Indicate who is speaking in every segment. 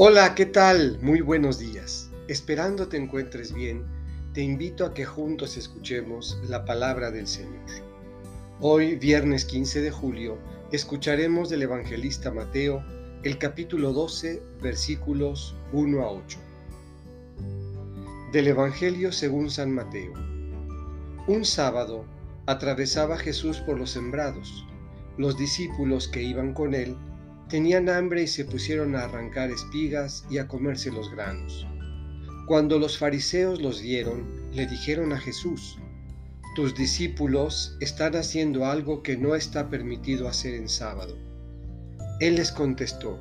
Speaker 1: Hola, ¿qué tal? Muy buenos días. Esperando te encuentres bien, te invito a que juntos escuchemos la palabra del Señor. Hoy, viernes 15 de julio, escucharemos del evangelista Mateo el capítulo 12, versículos 1 a 8. Del Evangelio según San Mateo. Un sábado atravesaba Jesús por los sembrados. Los discípulos que iban con él Tenían hambre y se pusieron a arrancar espigas y a comerse los granos. Cuando los fariseos los vieron, le dijeron a Jesús, Tus discípulos están haciendo algo que no está permitido hacer en sábado. Él les contestó,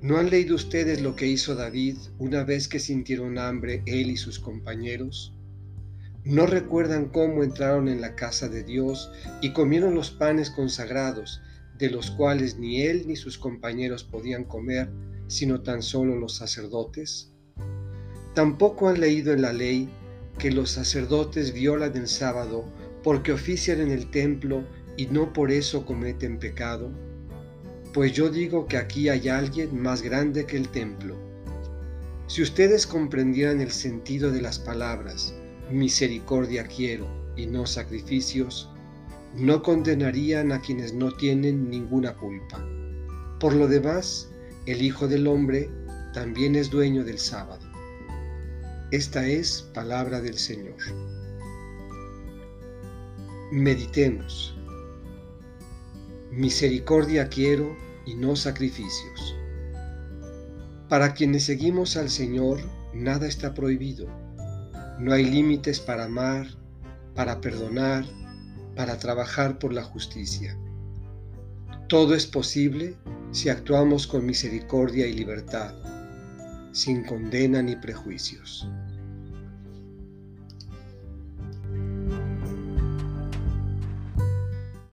Speaker 1: ¿no han leído ustedes lo que hizo David una vez que sintieron hambre él y sus compañeros? ¿No recuerdan cómo entraron en la casa de Dios y comieron los panes consagrados de los cuales ni él ni sus compañeros podían comer, sino tan solo los sacerdotes? Tampoco han leído en la ley que los sacerdotes violan el sábado porque ofician en el templo y no por eso cometen pecado? Pues yo digo que aquí hay alguien más grande que el templo. Si ustedes comprendieran el sentido de las palabras, misericordia quiero y no sacrificios, no condenarían a quienes no tienen ninguna culpa. Por lo demás, el Hijo del Hombre también es dueño del sábado. Esta es palabra del Señor. Meditemos. Misericordia quiero y no sacrificios. Para quienes seguimos al Señor, nada está prohibido. No hay límites para amar, para perdonar, para trabajar por la justicia. Todo es posible si actuamos con misericordia y libertad, sin condena ni prejuicios.